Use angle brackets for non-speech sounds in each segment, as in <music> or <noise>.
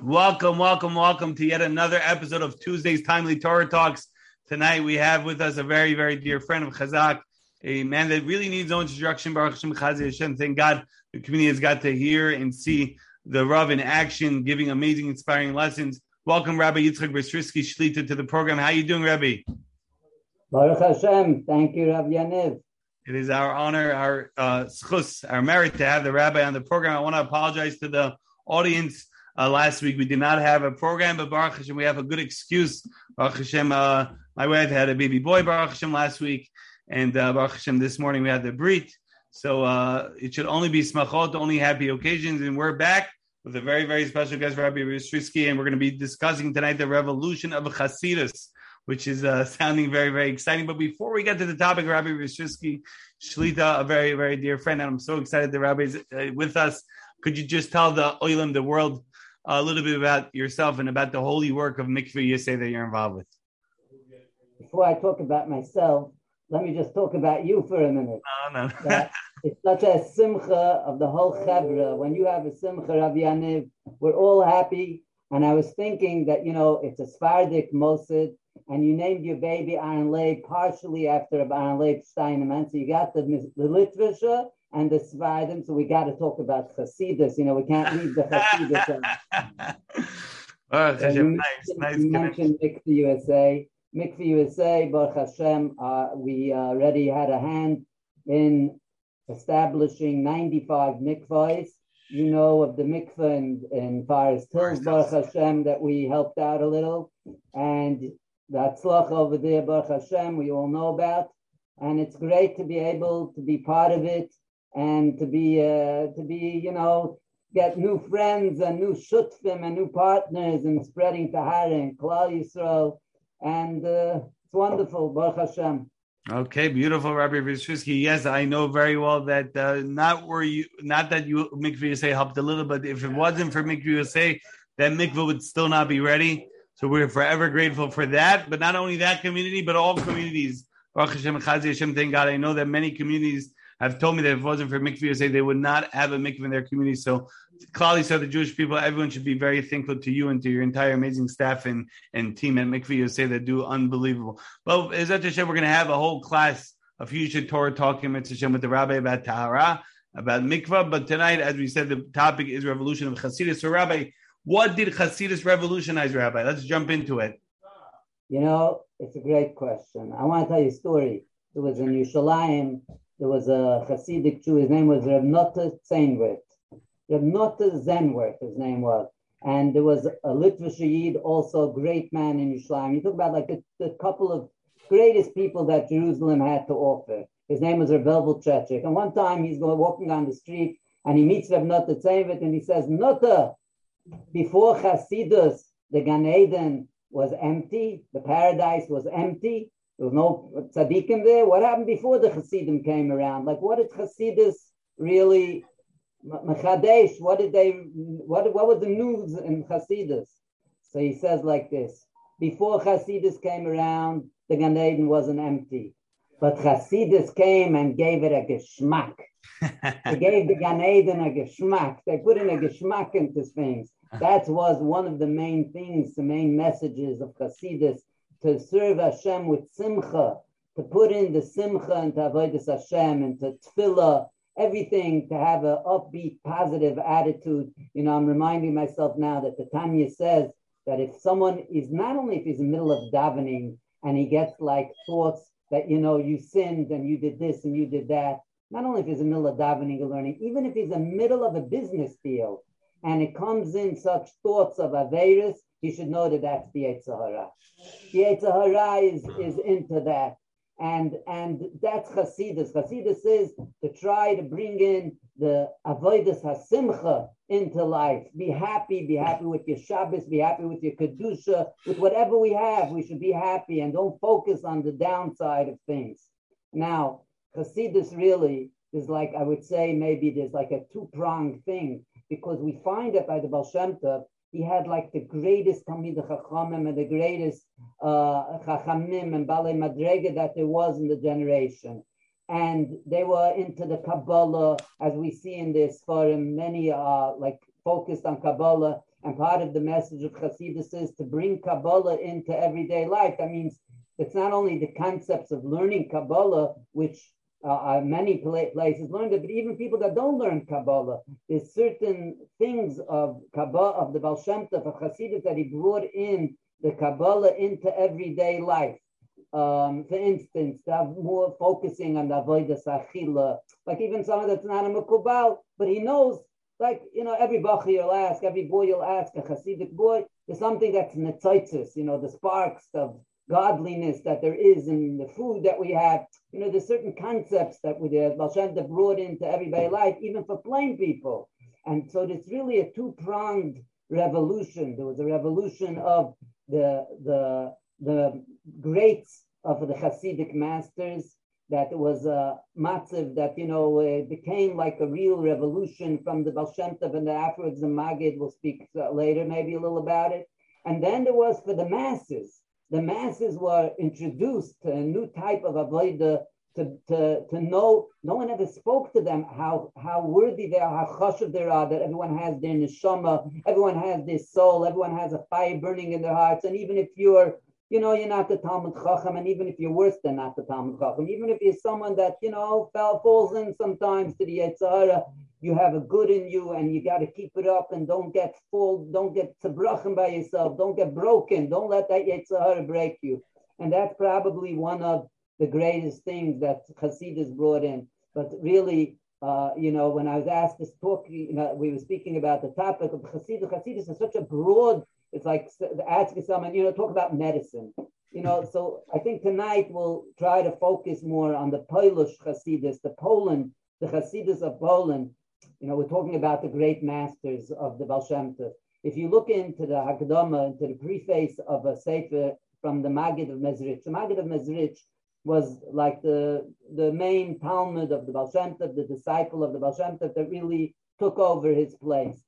Welcome, welcome, welcome to yet another episode of Tuesday's Timely Torah Talks. Tonight we have with us a very, very dear friend of Chazak, a man that really needs no introduction. Baruch Hashem, Chazi Hashem. Thank God the community has got to hear and see the Rav in action, giving amazing, inspiring lessons. Welcome, Rabbi Yitzchak Bistrisky Shlita to the program. How are you doing, Rabbi? Baruch Hashem. Thank you, Rav Yaniv. It is our honor, our uh, schus, our merit to have the rabbi on the program. I want to apologize to the audience uh, last week we did not have a program, but Baruch Hashem, we have a good excuse. Baruch Hashem, uh, my wife had a baby boy, Baruch Hashem, last week. And uh, Baruch Hashem, this morning we had the Brit. So uh, it should only be smachot, only happy occasions. And we're back with a very, very special guest, Rabbi Bistrisky, and we're going to be discussing tonight the revolution of Chasidus, which is uh, <laughs> sounding very, very exciting. But before we get to the topic, Rabbi Bistrisky, Shlita, a very, very dear friend, and I'm so excited the Rabbi is uh, with us. Could you just tell the Oilam, the world, a little bit about yourself and about the holy work of Mikveh USA that you're involved with. Before I talk about myself, let me just talk about you for a minute. No, no. it's such a simcha of the whole chevra. When you have a simcha, Rabbi Yaniv, we're all happy. And I was thinking that, you know, it's a Sephardic Mosid, and you named your baby Aaron Leib partially after Aaron Leib Steinman. So you got the, the literature and the Svardim. So we got to talk about Chasidus. You know, we can't leave the Chasidus. <laughs> oh, such you, nice, nice you mentioned Mikveh USA. Mikveh USA, Baruch Hashem, uh, we uh, already had a hand in establishing 95 mikvahs. You know of the mikvah in, in Forest Hills, Baruch Hashem, that we helped out a little. And the Atzlach over there, Baruch Hashem, we all know about. And it's great to be able to be part of it and to be uh, to be you know get new friends and new shutfim and new partners and spreading Tahara and Klal Yisrael and uh, it's wonderful Baruch Hashem. Okay, beautiful, Rabbi Vishvisky. Yes, I know very well that uh, not where you, not that you Mikveh USA helped a little, but if it wasn't for Mikveh USA, that mikveh would still not be ready. So we're forever grateful for that. But not only that community, but all communities. Baruch Hashem, Chazi Hashem, thank God. I know that many communities have told me that if it wasn't for mikveh say they would not have a mikveh in their community. So Klali so the Jewish people, everyone should be very thankful to you and to your entire amazing staff and, and team at mikveh say that do unbelievable. Well, as said, we're going to have a whole class of future Torah talking with the rabbi about Tahara, about mikvah. But tonight, as we said, the topic is revolution of Hasidus. So, Rabbi, what did Hasidus revolutionize, Rabbi? Let's jump into it. You know, it's a great question. I want to tell you a story. It was in Yerushalayim there was a Hasidic Jew, his name was Reb Nota Zenwert. Reb Nota Zenwert, his name was. And there was a literature Yid, also a great man in Yerushalayim. You talk about like the, couple of greatest people that Jerusalem had to offer. His name was Reb Trechik. And one time he's going walking down the street and he meets Reb Nota Zenwert and he says, Nota, before Hasidus, the Gan Eden was empty, the paradise was empty, there was no tzaddikim there. What happened before the Hasidim came around? Like, what did Hasidus really Mechadesh? What did they? What what was the news in Hasidus? So he says like this: Before Hasidus came around, the Gan Eden wasn't empty, but Hasidus came and gave it a geschmack. <laughs> they gave the Gan Eden a geschmack. They put in a geschmack into things. Uh-huh. That was one of the main things, the main messages of Hasidus to serve Hashem with simcha, to put in the simcha into avodas Hashem, and to tefillah, everything to have an upbeat, positive attitude. You know, I'm reminding myself now that the Tanya says that if someone is not only if he's in the middle of davening and he gets like thoughts that you know you sinned and you did this and you did that, not only if he's in the middle of davening or learning, even if he's in the middle of a business deal and it comes in such thoughts of Averis, he should know that that's the Yetzer Hara. The Yetzer Hara is, is into that. And and that's Hasidus. Hasidus is to try to bring in the Avoidus HaSimcha into life. Be happy, be happy with your Shabbos, be happy with your Kedusha, with whatever we have. We should be happy and don't focus on the downside of things. Now, Hasidus really is like, I would say, maybe there's like a two pronged thing because we find that by the Baal Shem Tov, he had like the greatest Talmid Chachamim and the greatest uh, Chachamim and Balei Madrega that there was in the generation. And they were into the Kabbalah, as we see in this forum, many are like focused on Kabbalah. And part of the message of Hasidus is to bring Kabbalah into everyday life. That means it's not only the concepts of learning Kabbalah, which uh, many places learned it, but even people that don't learn Kabbalah, there's certain things of Kabbalah, of the Baal Shem Tov, of Hasidus, that he brought in the Kabbalah into everyday life. Um, for instance, have more focusing on the Avodah Sachila, like even someone that's not a Mekubal, but he knows, like, you know, every Bach you'll ask, every boy you'll ask, a Hasidic boy, there's something that's Netzitzis, you know, the sparks of godliness that there is in the food that we have. You know, there's certain concepts that we have Balshanta brought into everyday life, even for plain people. And so it's really a two-pronged revolution. There was a revolution of the the the greats of the Hasidic masters that was a matziv that you know became like a real revolution from the Baal and the afterwards the Maggid. We'll speak uh, later maybe a little about it. And then there was for the masses the masses were introduced to a new type of avodah to, to, to know, no one ever spoke to them how, how worthy they are, how chashuv they are, that everyone has their neshama, everyone has their soul, everyone has a fire burning in their hearts. And even if you're, you know, you're not the Talmid Chacham, and even if you're worse than not the Talmid Chacham, even if you're someone that, you know, fell, falls in sometimes to the Yetzer Hara, you have a good in you and you got to keep it up and don't get full, don't get tabrachim by yourself, don't get broken, don't let that Yetzer Hara break you. And that's probably one of the greatest things that Hasidus brought in. But really, uh, you know, when I was asked this talk, you know, we were speaking about the topic of Hasidus. Hasidus is such a broad, it's like asking someone, you know, talk about medicine. You know, so I think tonight we'll try to focus more on the Polish Hasidus, the Poland, the Hasidus of Poland, you know, we're talking about the great masters of the Baal If you look into the Hakdama, into the preface of a Sefer from the Maggid of Mezrich, the Maggid of Mezrich was like the the main Talmid of the Baal Shem Tov, the disciple of the Baal Shem Tov that really took over his place.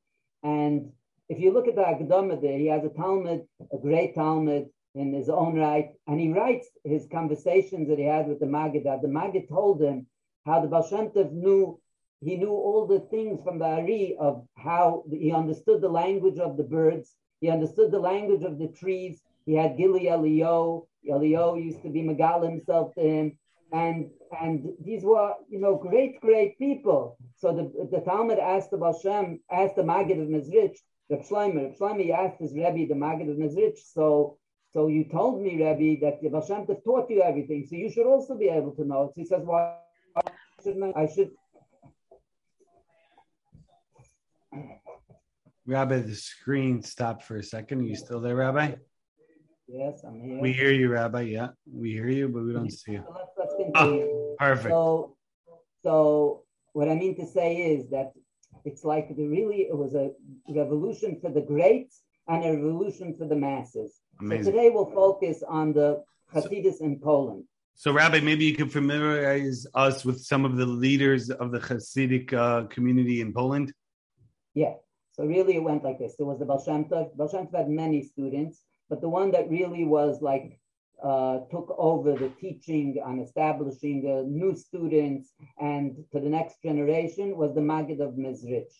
And if you look at the Hakdama there, he has a Talmid, a great Talmid in his own right, and he writes his conversations that he had with the Maggid. That the Maggid told him how the Baal Shem Tov knew he knew all the things from the Ari of how he understood the language of the birds. He understood the language of the trees. He had Gili Elio. Elio used to be Megal himself to him. And and these were, you know, great, great people. So the, the Talmid asked the Bashem, asked the Maggid of Mezrich, Reb Shlomo, Reb Shlomo asked his Rebbe, the Maggid of Mezrich, so so you told me, Rebbe, that the Bashem taught you everything, so you should also be able to know. So he says, "Why well, I should Rabbi, the screen stopped for a second. Are you still there, Rabbi? Yes, I'm here. We hear you, Rabbi. Yeah, we hear you, but we don't see you. So let's, let's continue. Oh, perfect. So, so what I mean to say is that it's like the really it was a revolution for the greats and a revolution for the masses. Amazing. So today we'll focus on the Hasidus in Poland. So, Rabbi, maybe you can familiarize us with some of the leaders of the Hasidic uh, community in Poland. Yeah. So really it went like this. There was the Baal Shem Tov. Baal Shem Tov had many students, but the one that really was like uh, took over the teaching on establishing new students and to the next generation was the Maggid of Mezrich.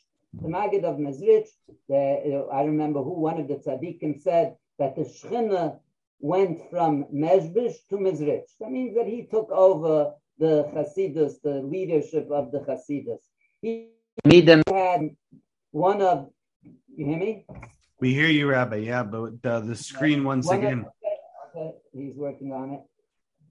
The Maggid of Mezrich, the, I remember who one of the tzaddikim said that the Shechina went from Mezrich to Mezrich. That means that he took over the Hasidus, the leadership of the Hasidus. He had one of you hear me? We hear you, Rabbi. Yeah, but uh, the screen once one again. Of, okay, he's working on it.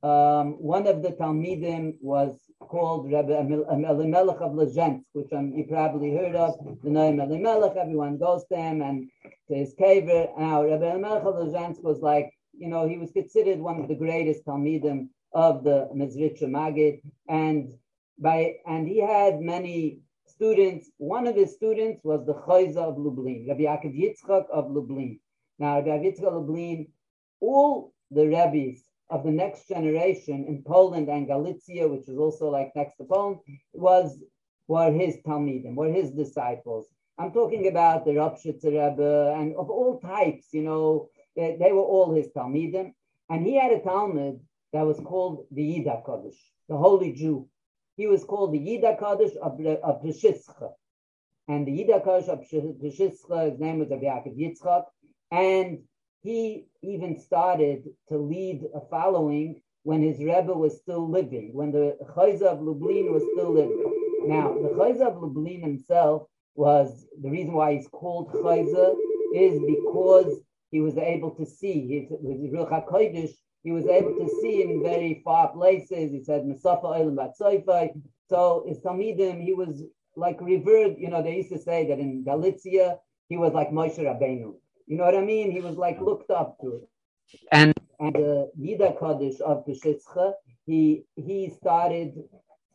Um, one of the Talmidim was called Rabbi Elimelech of Lezhensk, which um, you probably heard of. The name Elimelech, everyone goes to him and to his caver. Now, Rabbi Elimelech of Lezhensk was like, you know, he was considered one of the greatest Talmidim of the Mezritcha Maggid, and by and he had many students, one of his students was the Chayza of Lublin, Rabbi Yaakov Yitzchak of Lublin. Now, Rabbi Yitzchak of Lublin, all the rabbis of the next generation in Poland and Galicia, which is also like next to Poland, was were his Talmidim, were his disciples. I'm talking about the Ropshitzer Rebbe and of all types, you know, they, they, were all his Talmidim. And he had a Talmid that was called the Yid HaKodesh, the Holy Jew. He was called the Yid HaKadosh of, of Peshischa. and the Yid HaKadosh of Peshischa, his name was Yaakov Yitzchak, and he even started to lead a following when his Rebbe was still living, when the Chayza of Lublin was still living. Now, the Chayza of Lublin himself was the reason why he's called Chayza is because he was able to see. His, with Ruach HaKodesh, he was able to see in very far places. He said, Mesafa Oilam Batsoifai. So his Talmidim, he was like revered. You know, they used to say that in Galicia, he was like Moshe Rabbeinu. You know what I mean? He was like looked up to. And and the Yid HaKadosh of Peshischa, he he started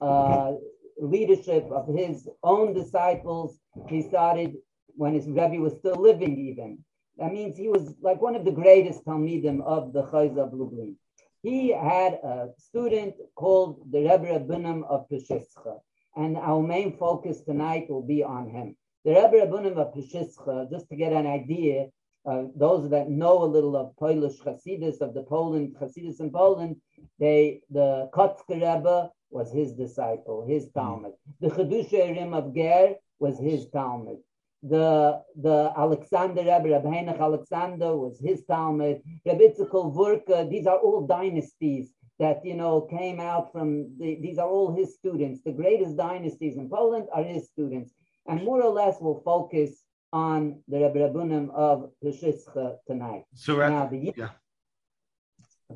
uh, leadership of his own disciples. He started when his Rebbe was still living, even. That means he was like one of the greatest Talmidim of the Chayz of Lublin. He had a student called the Rebbe Reb Bunim of Peshischa, and our main focus tonight will be on him. The Rebbe Reb Bunim of Peshischa, just to get an idea, uh, those that know a little of Polish Hasidus, of the Poland Hasidus in Poland, they the Kotzker Rebbe was his disciple, his Talmid. The Chiddushei HaRim of Ger was his Talmid. The the Alexander Rebbe, Rebbe Henoch Alexander was his Talmid. Rebbe Itzikol Vurka, these are all dynasties that you know came out from the, these are all his students. The greatest dynasties in Poland are his students, and more or less we'll focus on the Rebbe Reb Bunim of Peshischa tonight. So now, the Yid, yeah.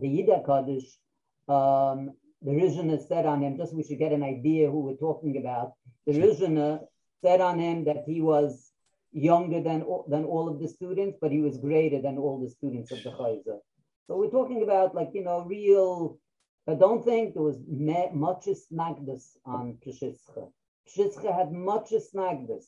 the Yid HaKadosh, um, the Rishona said on him, just so we should get an idea who we're talking about. The Rishona said on him that he was younger than all, than all of the students, but he was greater than all the students of the Chayza. So we're talking about like you know real. I don't think there was me, much snagdus on Peshischa. Peshischa had much snagdus.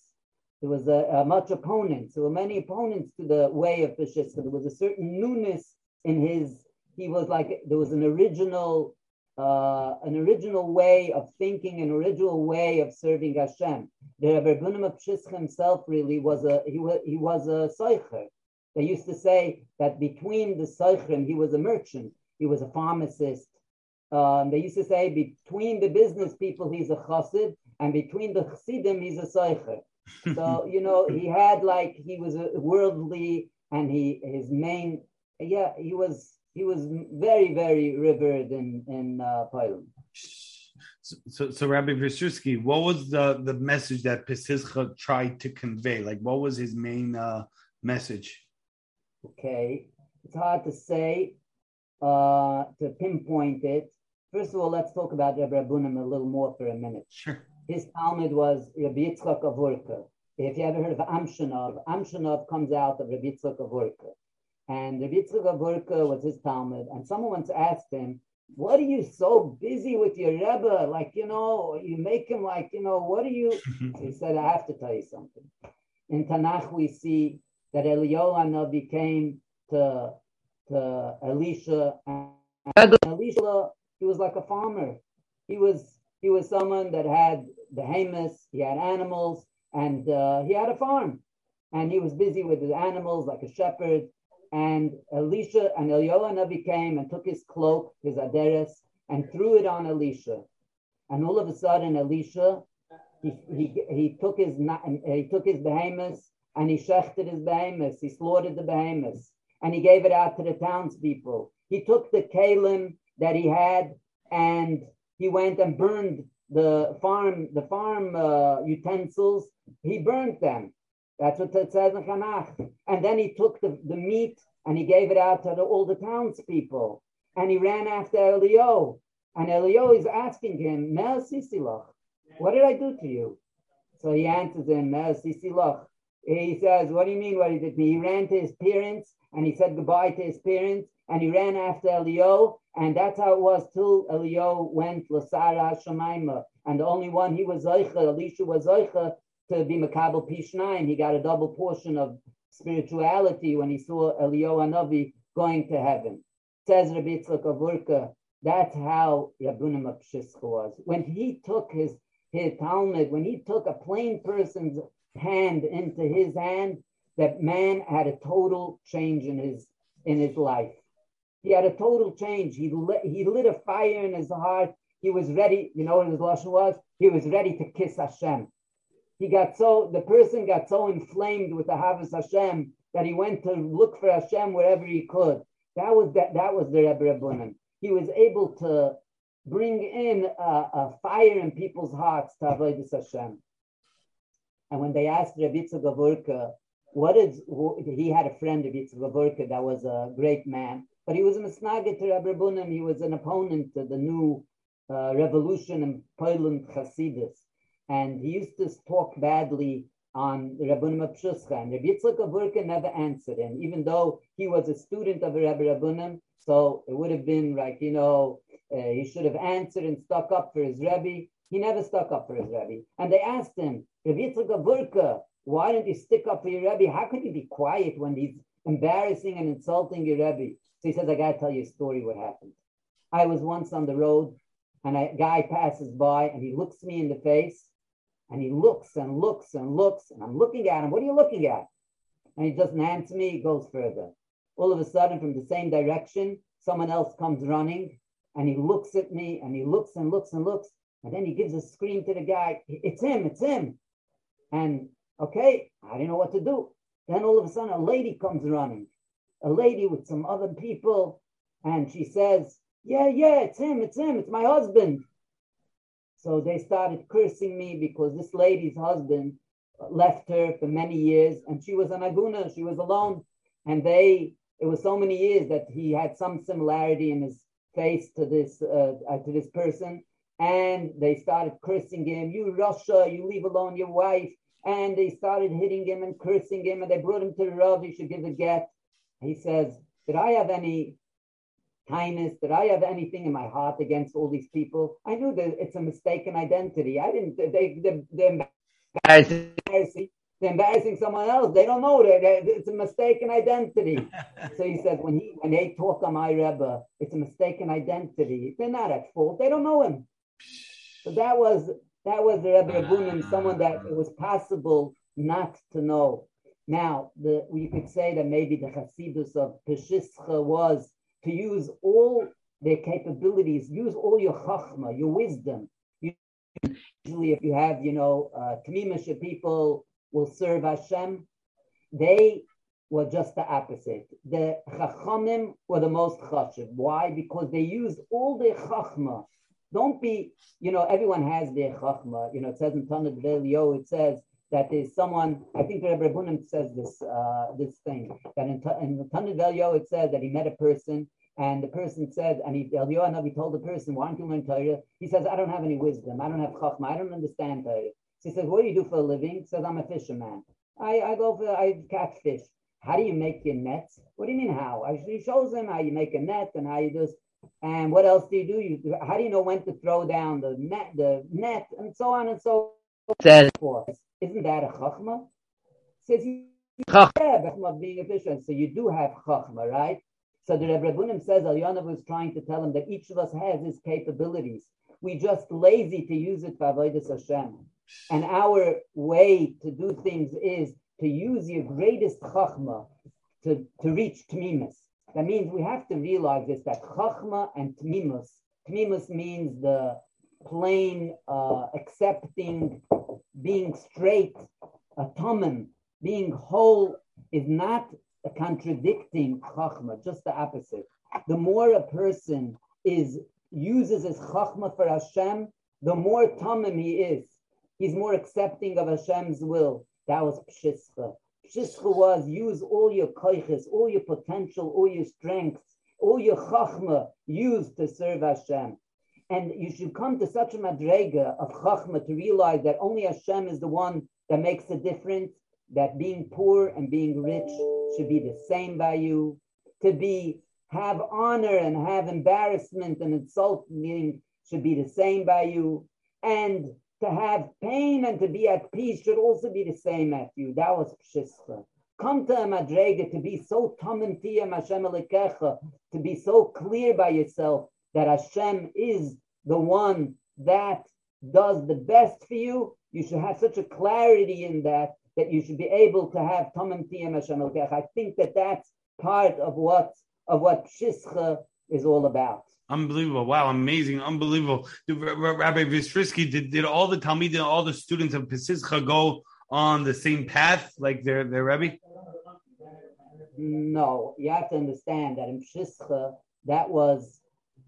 There was a, a, much opponents. There were many opponents to the way of Peshischa. There was a certain newness in his. He was like there was an original, uh, an original way of thinking, an original way of serving Hashem. The Rebbe of Peshischa himself really was a he was he was a soicher. They used to say that between the soichrim he was a merchant, he was a pharmacist. Um, they used to say between the business people he's a chassid, and between the chassidim he's a soicher. <laughs> so you know he had like he was a worldly and he his main yeah he was he was very very revered in in uh, Poland. So, so, so Rabbi Vyshusky, what was the the message that Peshischa tried to convey? Like, what was his main uh, message? Okay, it's hard to say uh, to pinpoint it. First of all, let's talk about Rabbi Reb Bunim a little more for a minute. Sure his Talmid was Rabbi Yitzchak Avurka. If you ever heard of Amshanov, Amshanov comes out of Rabbi Yitzchak Avurka. And Rabbi Yitzchak was his Talmid. And someone once asked him, what are you so busy with your Rebbe? Like, you know, you make him like, you know, what are you? <laughs> he said, I have to tell you something. In Tanakh, we see that Eliyahu became to, to Elisha. And Elisha, he was like a farmer. He was he was someone that had the behemoths, he had animals, and uh, he had a farm. And he was busy with the animals like a shepherd. And Elisha and Eliyahu came and took his cloak, his aderes, and threw it on Elisha. And all of a sudden, Elisha, he, he, he took his he took his behemoths and he shechted his behemoths. He slaughtered the behemoths and he gave it out to the townspeople. He took the kalim that he had and he went and burned the farm, the farm uh, utensils. He burned them. That's what it says in Tanakh. And then he took the, the meat and he gave it out to the, all the townspeople. And he ran after Elio. And Elio is asking him, Mel Sisilach, what did I do to you? So he answers him, Mel Sisilach. He says, What do you mean what did me? He ran to his parents and he said goodbye to his parents and he ran after Elio and that's how it was till Elio went Lasara Shemaima. And the only one he was Zeicha, Elisha was Zeicha to be Makabal Pishnayim. He got a double portion of spirituality when he saw Elio Anavi going to heaven. Says Rabbi Yitzchak Avurka, that's how Yabunim Apshischa was. When he took his, his Talmid, when he took a plain person's hand into his hand, that man had a total change in his in his life. He had a total change. He lit, he lit a fire in his heart. He was ready. You know what his lashon was? He was ready to kiss Hashem. He got so the person got so inflamed with the Havas Hashem that he went to look for Hashem wherever he could. That was that that was the Rebbe Reb Bunim. He was able to bring in a, a fire in people's hearts to Avodah Hashem. And when they asked Rabbi Gavurka, what is he had a friend Rabbi Gavurka that was a great man, but he was a misnagit to Rabbi Reb Bunim. He was an opponent to the new uh, revolution in Poland Hasidus and he used to talk badly on Reb Bunim of. And Rabbi Yitzchak Avurka never answered him, even though he was a student of Rabbi Reb Bunim. So it would have been like, you know, uh, he should have answered and stuck up for his Rebbe. He never stuck up for his Rebbe. And they asked him, Rabbi Yitzchak Avurka, why don't you stick up for your Rebbe? How could you be quiet when he's embarrassing and insulting your Rebbe? So he says, I got to tell you a story what happened. I was once on the road and a guy passes by and he looks me in the face and he looks and looks and looks, and I'm looking at him. What are you looking at? And he doesn't answer me. He goes further. All of a sudden, from the same direction, someone else comes running, and he looks at me, and he looks and looks and looks, and then he gives a scream to the guy. It's him. It's him. And okay, I didn't know what to do. Then all of a sudden, a lady comes running, a lady with some other people, and she says, "Yeah, yeah, it's him. It's him. It's my husband." So they started cursing me because this lady's husband left her for many years and she was an aguna, she was alone. And they, it was so many years that he had some similarity in his face to this, uh, uh, to this person. And they started cursing him, you Russia, you leave alone your wife. And they started hitting him and cursing him and they brought him to the Rav, he should give a get. He says, did I have any kindness? Did I have anything in my heart against all these people? I knew that it's a mistaken identity. I didn't. They they they're embarrassing. They're embarrassing someone else. They don't know that it's a mistaken identity. <laughs> so he said when he when they talk on my Rebbe, it's a mistaken identity. They're not at fault. They don't know him. So that was that was the Rebbe Reb Bunim, someone that it was possible not to know. Now, the, you could say that maybe the Hasidus of Peshischa was to use all their capabilities, use all your chachma, your wisdom. Usually, if you have, you know, uh, people will serve Hashem, they were just the opposite. The chachamim were the most chashiv. Why? Because they used all their chachma. Don't be, you know, everyone has their chachma. You know, it says in Tanit Velio, it says that there's someone, I think the Rebbe Bunim says this uh, this thing, that in, in the Tanit Velio it says that he met a person and the person said, and he, Eliyahu Navi told the person, why don't you learn Torah? He says, I don't have any wisdom. I don't have chachma. I don't understand Torah. So he says, what do you do for a living? He says, I'm a fisherman. I, I go for, I catch fish. How do you make your nets? What do you mean how? He shows him how you make a net and how you just, and what else do you do? You, how do you know when to throw down the net, the net, and so on and so forth? Isn't that a chachma? Says he, yeah, chachma being efficient. So you do have chachma, right? So the Rebbe Bunim says Al was trying to tell him that each of us has his capabilities. We just lazy to use it for Avodah Hashem. And our way to do things is to use your greatest chachma to, to reach tmimus. That means we have to realize this, that chachma and tmimus. Tmimus means the plain, uh, accepting, being straight, a being whole is not contradicting chachma, just the opposite. The more a person is uses his chachma for Hashem, the more tamim he is. He's more accepting of Hashem's will. That was pshischa. Pshischa was use all your koiches, all your potential, all your strengths, all your chachma, use to serve Hashem. And you should come to such a madrega of chachma to realize that only Hashem is the one that makes a difference that being poor and being rich should be the same by you. To be have honor and have embarrassment and insulting should be the same by you. And to have pain and to be at peace should also be the same at you. That was pshischa. Come to a madrega to be so tamim Hashem to be so clear by yourself that Hashem is the one that does the best for you. You should have such a clarity in that that you should be able to have Tomim Tiyam Hashem I think that that's part of what of what Shischa is all about. Unbelievable! Wow, amazing, unbelievable. Rabbi Bistrisky did, did all the Talmud all the students of Peshischa go on the same path like their their Rebbe? No, you have to understand that in Peshischa that was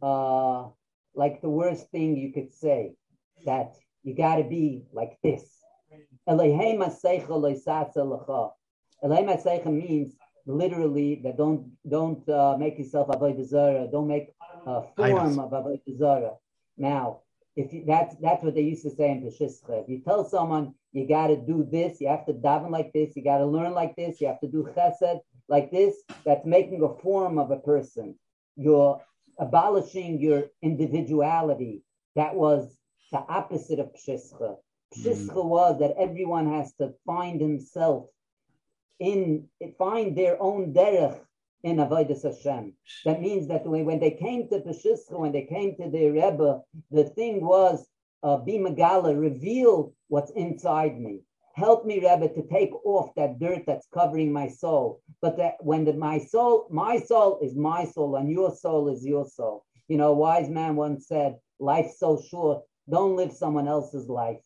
uh, like the worst thing you could say. That you got to be like this. Means literally that don't don't uh, make yourself avodah zarah, don't make a form of avodah zarah. Now, if you, that's that's what they used to say in Peshischa. If you tell someone you got to do this, you have to daven like this, you got to learn like this, you have to do chesed like this, that's making a form of a person. You're abolishing your individuality. That was the opposite of Peshischa. Peshischa mm. was that everyone has to find himself in find their own derech in Avodah Hashem. That means that when they came to Peshischa, when they came to the Rebbe, the thing was uh, be Megala, reveal what's inside me. Help me, Rebbe, to take off that dirt that's covering my soul. But that when the, my soul, my soul is my soul, and your soul is your soul. You know, a wise man once said, "Life's so short. Don't live someone else's life."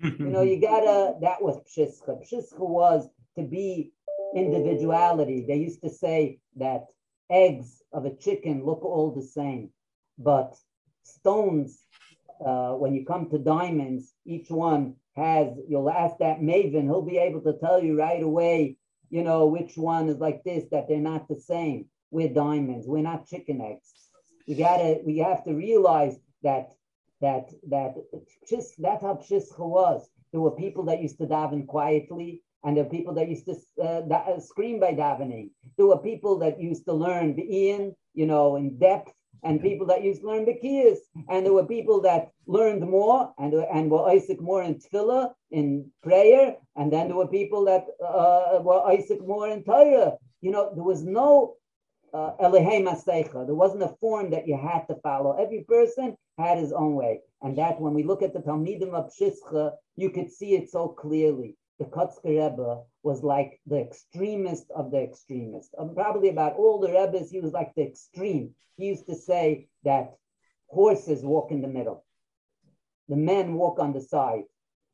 you know, you <laughs> gotta. That was Peshischa. Peshischa was to be individuality. They used to say that eggs of a chicken look all the same, but stones, uh, when you come to diamonds, each one has, you'll ask that maven, he'll be able to tell you right away, you know, which one is like this, that they're not the same. We're diamonds, we're not chicken eggs. We gotta, we have to realize that that that just that's how Pshischa was. There were people that used to daven quietly, and there were people that used to uh, da- scream by davening. There were people that used to learn the Ian, you know, in depth, and people that used to learn the Kiyas. And there were people that learned more and, and were Isaac more in tefillah, in prayer. And then there were people that uh, were Isaac more in Torah. You know, there was no uh, Elohim There wasn't a form that you had to follow. Every person had his own way. And that when we look at the Talmidim of Peshischa, you could see it so clearly the Kotzker Rebbe was like the extremist of the extremist. Um, probably about all the Rebbes, he was like the extreme. He used to say that horses walk in the middle. The men walk on the side.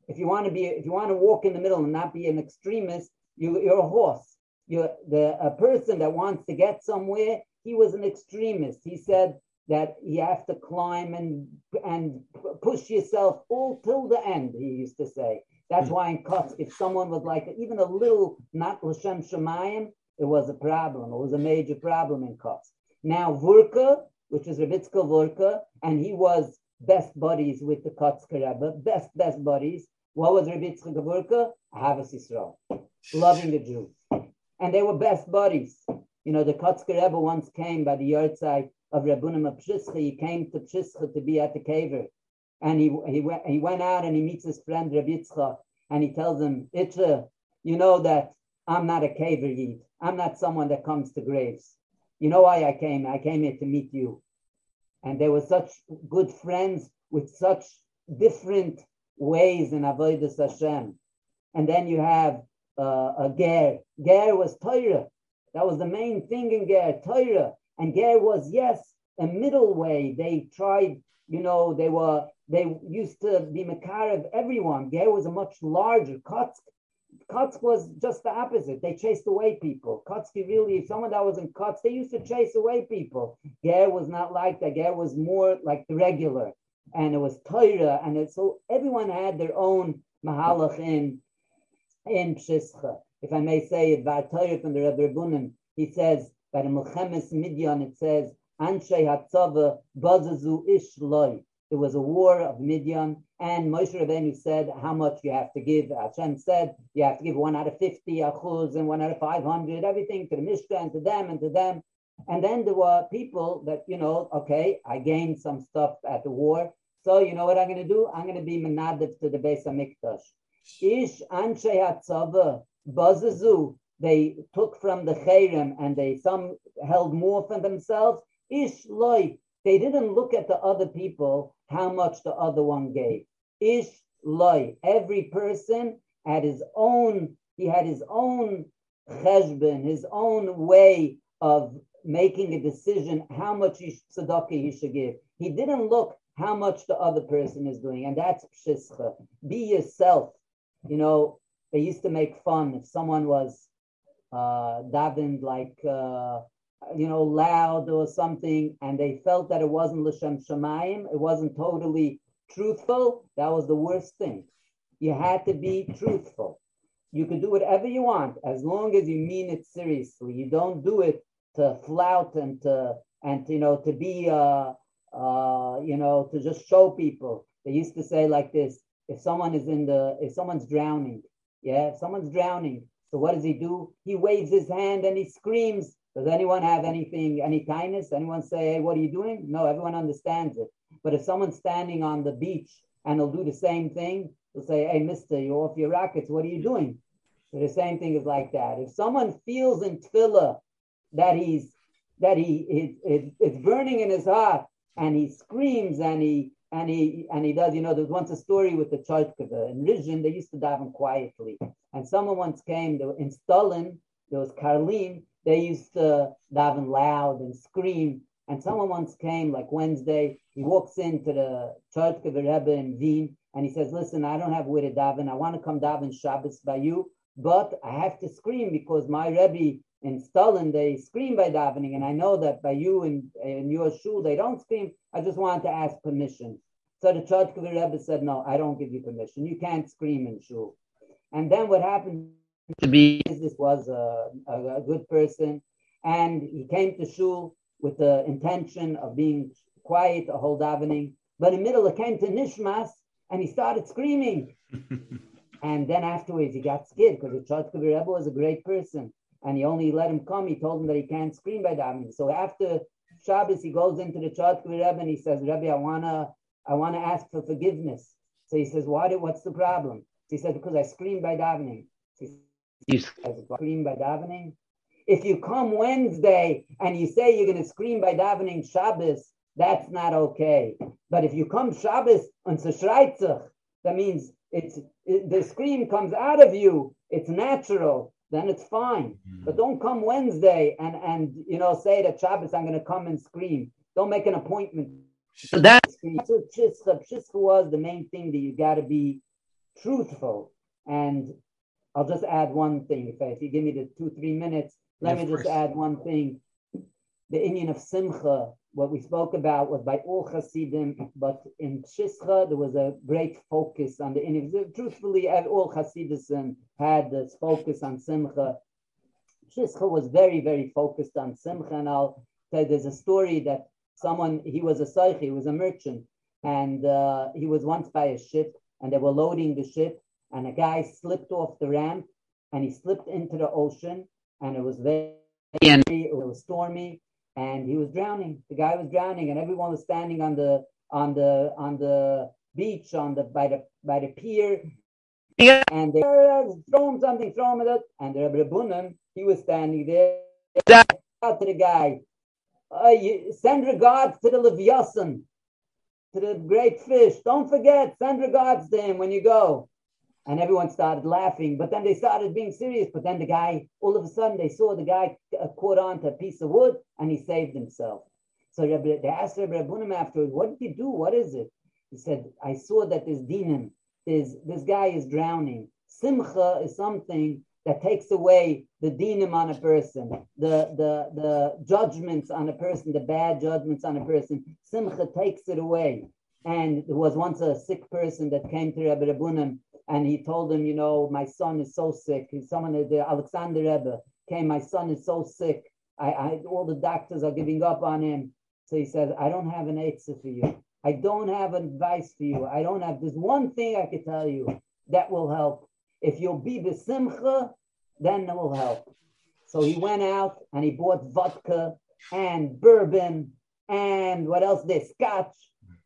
If you want to be, if you want to walk in the middle and not be an extremist, you, you're a horse. You're the a person that wants to get somewhere. He was an extremist. He said that you have to climb and and push yourself all till the end. He used to say that's hmm. why in Kutz, if someone was like even a little not L'Shem Shemayim, it was a problem. It was a major problem in Kutz. Now Vurka, which is Rebitzka Vurka, and he was best buddies with the Kutz Rebbe, best, best buddies. What was Rebitzka Vurka? Ahavas Yisrael, loving the Jews. And they were best buddies. You know, the Kutz Rebbe once came by the yahrzeit of Reb Bunim of Pshischa. He came to Pshischa to be at the caver and he he went he went out and he meets his friend Rabbi Yitzchak, and he tells him, Itcha, you know that I'm not a caver yid. I'm not someone that comes to graves. You know why I came? I came here to meet you. And they were such good friends with such different ways in Avodah Hashem. And then you have uh, a Ger. Ger was Torah. That was the main thing in Ger, Torah. And Ger was, yes, a middle way. They tried, you know, they were they used to be Makar of everyone. Ger was a much larger. Kotsk, Kotsk was just the opposite. They chased away people. Kotzki really, if someone that was in Kotsk, they used to chase away people. Ger was not like that. Ger was more like the regular. And it was Torah. And it, so everyone had their own Mahalach in, in Pshischa. If I may say it, by Torah from the Rebbe Bunim, he says, by the Melchemes Midian, it says, Anshe Hatzava Bazazu Ish Loi. There was a war of Midian, and Moshe Rabbeinu said how much you have to give. Hashem said you have to give one out of 50 achuz and one out of 500, everything to the Mishka and to them and to them. And then there were people that, you know, okay, I gained some stuff at the war. So you know what I'm going to do? I'm going to be menadiv to the base of Hamikdash. Ish anshe hatzava bazazu. They took from the cherem and they some held more for themselves. Ish loy they didn't look at the other people, how much the other one gave. Ish loy. Every person had his own, he had his own cheshbon, his own way of making a decision how much tzedakah he should give. He didn't look how much the other person is doing, and that's pshischa. Be yourself. You know, they used to make fun if someone was uh, davened like uh, you know loud or something, and they felt that it wasn't l'shem shemayim, it wasn't totally truthful. That was the worst thing. You had to be truthful. You could do whatever you want as long as you mean it seriously. You don't do it to flout and to and you know to be uh uh you know to just show people. They used to say like this: if someone is in the if someone's drowning, yeah, if someone's drowning, so what does he do? He waves his hand and he screams. Does anyone have anything, any kindness? Anyone say, hey, what are you doing? No, everyone understands it. But if someone's standing on the beach and he'll do the same thing, they'll say, hey, mister, you're off your rockets. What are you doing? So the same thing is like that. If someone feels in tefillah that he's that he it, it's burning in his heart and he screams and he and he and he does you know there was once a story with the Chortkava in Rizhin they used to daven quietly and someone once came there, in Stolin there was Karlin they used to daven loud and scream and someone once came like Wednesday he walks into the Chortkava Rebbe in Wien and he says listen I don't have where to daven I want to come daven Shabbos by you but I have to scream because my Rebbe in Stolin they scream by davening, and I know that by you in, in your shul they don't scream. I just wanted to ask permission. So the Chortkava Rebbe said, "No, I don't give you permission. You can't scream in shul." And then what happened to be this was a, a, good person, and he came to shul with the intention of being quiet a whole davening. But in the middle, it came to Nishmas, and he started screaming. <laughs> and then afterwards, he got scared because the Chortkava Rebbe was a great person and he only let him come. He told him that he can't scream by davening. So after Shabbos, he goes into the Chortkava Rebbe and he says, Rebbe, I wanna, I wanna ask for forgiveness. So he says, Why? What's the problem? So he says, Because I screamed by davening. So he says, Scream by davening. If you come Wednesday and you say you're going to scream by davening Shabbos, that's not okay. But if you come Shabbos and Shreitzer, that means it's it, the scream comes out of you. It's natural then it's fine. Mm-hmm. But don't come Wednesday and and you know say that Shabbos I'm going to come and scream. Don't make an appointment. So that's what Chischa. Chischa was the main thing that you got to be truthful. And I'll just add one thing. If, I, if you give me the two three minutes, let yeah, me just course. add one thing. The Indian of Simcha what we spoke about was by all Hasidim, but in Chischa there was a great focus on the individual. Truthfully, all Hasidim had this focus on Simcha. Chischa was very, very focused on Simcha, and I'll tell you, there's a story that someone, he was a Saich, he was a merchant, and uh, he was once by a ship, and they were loading the ship, and a guy slipped off the ramp, and he slipped into the ocean, and it was very, it was stormy, and he was drowning. The guy was drowning, and everyone was standing on the on the on the beach on the by the by the pier. Yeah. And they throw him something, throw him it, and the Rebbe Bunim, he was standing there. Out to the guy, uh, you, send regards to the Leviathan, to the great fish. Don't forget, send regards to him when you go and everyone started laughing. But then they started being serious. But then the guy, all of a sudden, they saw the guy uh, caught on to a piece of wood, and he saved himself. So Rebbe, they asked Rebbe Bunim afterwards, "What did he do? What is it?" He said, "I saw that this demon, is this guy is drowning. Simcha is something." That takes away the dinim on a person, the, the, the judgments on a person, the bad judgments on a person. Simcha takes it away. And there was once a sick person that came to Rebbe Reb Bunim and he told him, you know, my son is so sick. He's Someone, uh, the Alexander Rebbe came, my son is so sick. I, I, all the doctors are giving up on him. So he said, I don't have an answer for you. I don't have advice for you. I don't have. There's one thing I could tell you that will help. If you'll be the simcha, then it will help. So he went out and he bought vodka and bourbon and what else? This scotch,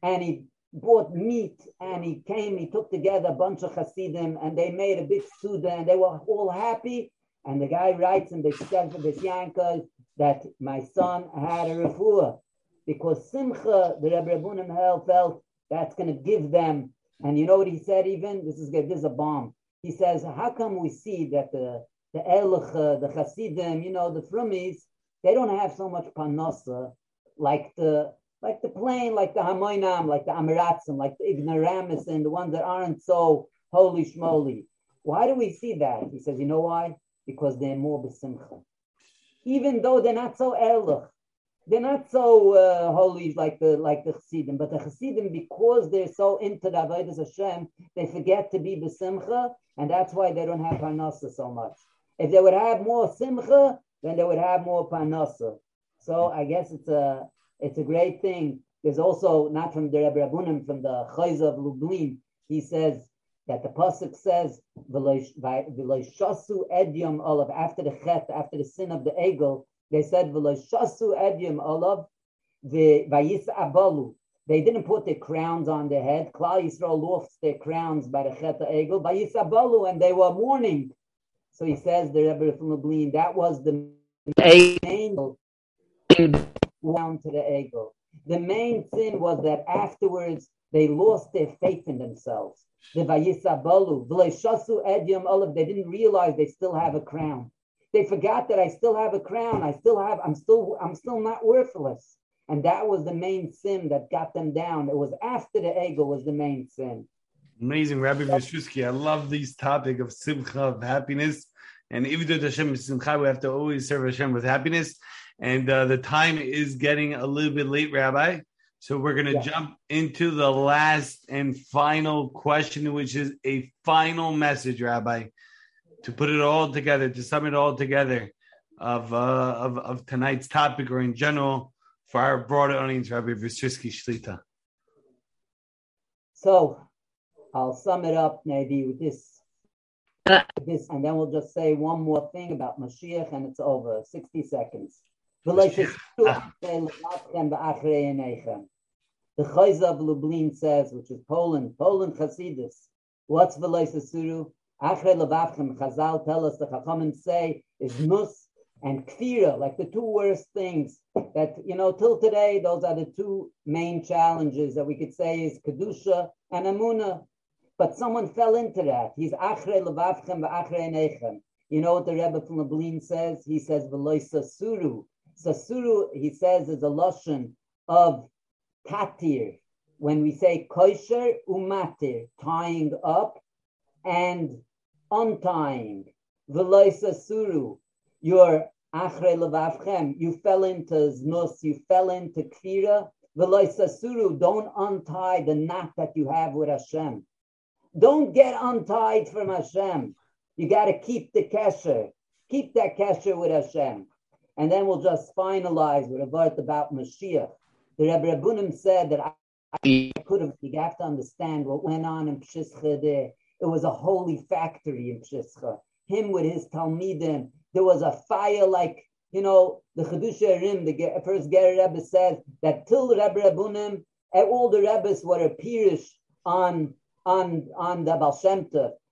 and he bought meat and he came, he took together a bunch of Hasidim and they made a big Suda and they were all happy. And the guy writes in the Yankel that my son had a refuah because Simcha, the Rebbe Reb Bunim felt that's going to give them. And you know what he said even? This is, this is a bomb. He says, how come we see that the the Elch, uh, the Hasidim, you know, the Frumis, they don't have so much parnasa like the like the plain, like the Hamoinam, like the Amiratzim, like the Ignoramus, and the ones that aren't so holy schmoly. Why do we see that? He says, you know why? Because they're more besimcha. Even though they're not so erlich, they're not so uh, holy like the like the Chassidim, but the Chassidim, because they're so into the Avodah Hashem, they forget to be besimcha, and that's why they don't have parnasa so much. If they would have more simcha, then they would have more parnasa. So I guess it's a it's a great thing. There's also not from the Rebbe Reb Bunim, from the Chayz of Lublin. He says that the pasuk says "V'loishasu edyom olav." After the chet, after the sin of the egel, they said "V'loishasu edyom olav." The vayis abalu. They didn't put their crowns on their head. Klal Yisrael lost their crowns by the chet egel. Vayis abalu, and they were mourning. So he says the Rebbe from Lublin that was the main down to the ego. The main sin was that afterwards they lost their faith in themselves. The Vayisabalu, V'leishasu Edyam Olav, they didn't realize they still have a crown. They forgot that I still have a crown. I still have, I'm still, I'm still not worthless. And that was the main sin that got them down. It was after the ego was the main sin. Amazing, Rabbi Mishusky. I love these topic of simcha, of happiness. And even though the Hashem simcha, we have to always serve Hashem with happiness. And uh, the time is getting a little bit late, Rabbi. So we're going to yeah. jump into the last and final question, which is a final message, Rabbi, to put it all together, to sum it all together of uh, of, of tonight's topic or in general for our broader audience, Rabbi Bistrisky Shlita. So I'll sum it up maybe with this, this, and then we'll just say one more thing about Mashiach, and it's over. Sixty seconds. The ah. Chayza of Lublin says, which is Poland, Poland Chasidus. What's Veloisa Suru? Achre Levavchem, Chazal tell us, the Chachamim say, is Mus and Kfira, like the two worst things that, you know, till today, those are the two main challenges that we could say is Kedusha and Amuna. But someone fell into that. He's Achre Levavchem, Achre Nechem. You know what the Rebbe from Lublin says? He says, Veloisa Suru. Sasuru, he says, is a lotion of tatir. When we say kosher umatir, tying up and untying. V'loy sasuru, your achre levavchem, you fell into znus, you fell into kfira. V'loy sasuru, don't untie the knot that you have with Hashem. Don't get untied from Hashem. You got to keep the kesher. Keep that kesher with Hashem and then we'll just finalize with a about Mashiach. The Rebbe Reb Bunim said that I, I could have, you have to understand what went on in Peshischa there. It was a holy factory in Peshischa. Him with his Talmidim, there was a fire like, you know, the Chiddushei HaRim, the first Ger Rebbe says that till Rebbe Reb Bunim, eh, all the Rebbes were a pirish on, on, on the Baal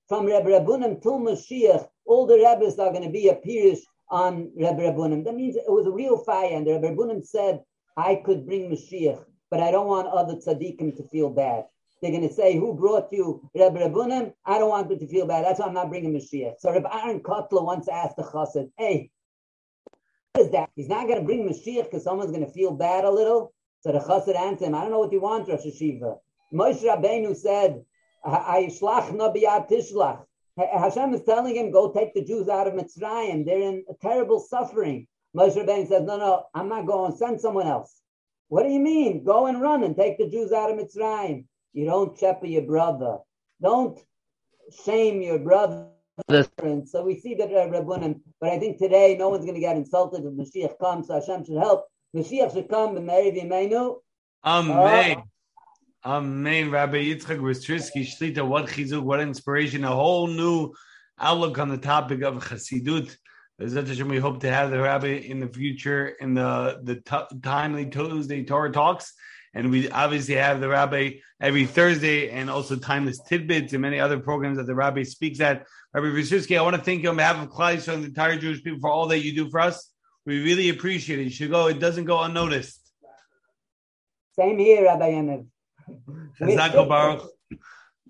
From Rebbe Reb Bunim till Mashiach, all the Rebbes are going to be a pirish on Rebbe Reb Bunim. That means it was a real fire, and Rebbe Reb Bunim said, I could bring Mashiach, but I don't want other tzaddikim to feel bad. They're going to say, who brought you Rebbe Reb Bunim? I don't want them to feel bad. That's why I'm not bringing Mashiach. So Rebbe Aaron Kotler once asked the chassid, hey, what is that? He's not going to bring Mashiach because someone's going to feel bad a little? So the chassid answered him, I don't know what you want, Rosh HaYeshiva. Moshe Rabbeinu said, I shlach na tishlach. Hashem is telling him, go take the Jews out of Mitzrayim. They're in terrible suffering. Moshe Rabbeinu says, no, no, I'm not going. Send someone else. What do you mean? Go and run and take the Jews out of Mitzrayim. You don't chepa your brother. Don't shame your brother. So we see that uh, Reb Bunim, but I think today no one's going to get insulted if Mashiach comes. So Hashem should help. Mashiach should come and Vimenu. Amen. Uh, Amen, Rabbi Yitzchak Bistrisky, Shlita, what chizuk, what inspiration, a whole new outlook on the topic of Chassidut. We hope to have the Rabbi in the future in the, the t- timely Tuesday Torah talks. And we obviously have the Rabbi every Thursday and also timeless tidbits and many other programs that the Rabbi speaks at. Rabbi Bistrisky, I want to thank you on behalf of Klai and the entire Jewish people for all that you do for us. We really appreciate it. You should go, it doesn't go unnoticed. Same here, Rabbi Yemev. <laughs> <laughs>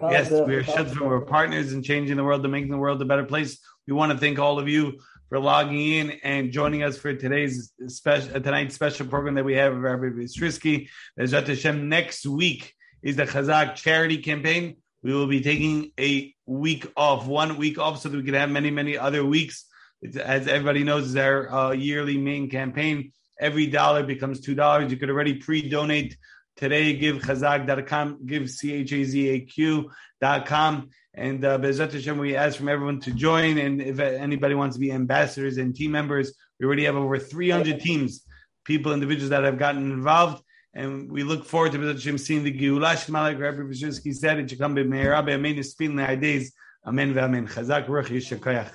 Yes, we're Shadfim. We're partners in changing the world and making the world a better place. We want to thank all of you for logging in and joining us for today's special uh, tonight's special program that we have with Rabbi Bistrisky. Bezrat Hashem next week is the Chazak charity campaign. We will be taking a week off, one week off, so that we can have many, many other weeks. It's, as everybody knows, is our uh, yearly main campaign. Every dollar becomes two dollars. You could already pre-donate today. Give chazak.com, give chazaq.com. And uh, Bezrat Hashem, we ask from everyone to join. And if anybody wants to be ambassadors and team members, we already have over 300 teams, people, individuals that have gotten involved. And we look forward to Bezrat Hashem seeing the Geulah Shleimah, like Rabbi Brzezinski said, it should come be Me'er Rabbi Amen, Spin days. Amen, Amen. Chazak, Ruch, Yishakayach.